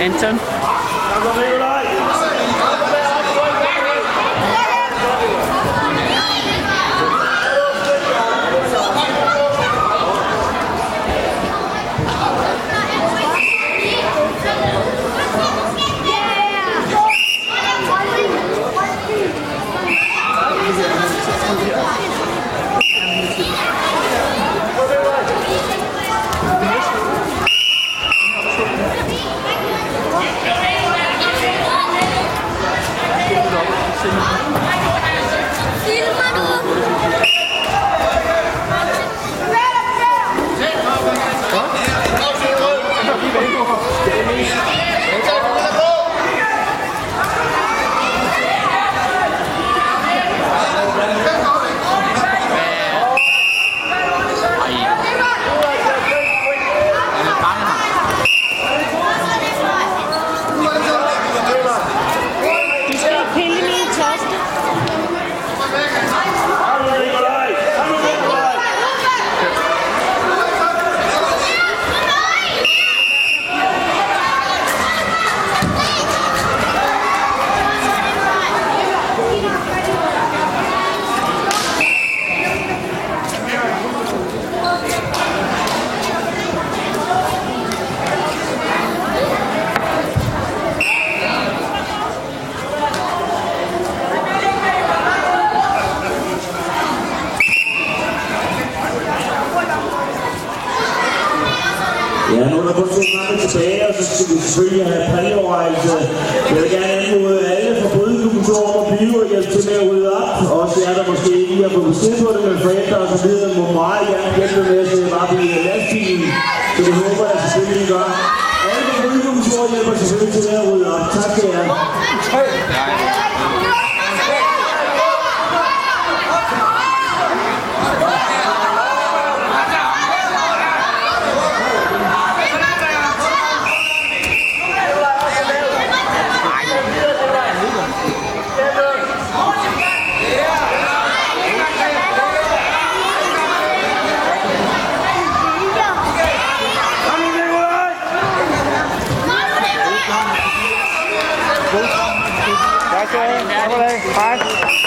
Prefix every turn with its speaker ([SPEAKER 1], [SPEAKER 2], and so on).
[SPEAKER 1] Anton?
[SPEAKER 2] Yeah.
[SPEAKER 3] Ja, nu er der kun to kampe tilbage, og så skal vi selvfølgelig have præmieoverrejse. Jeg vil gerne anmode alle fra Brydeklubben til om at blive og hjælpe til med at rydde op. Også jer, der måske ikke lige har fået besked på det med forældre og så videre, må meget gerne hjælpe med at sætte op i lastbilen. Så det håber jeg selvfølgelig, I gør. Alle fra Brydeklubben to hjælper selvfølgelig til med at rydde Tak skal du have. Tak. Hej.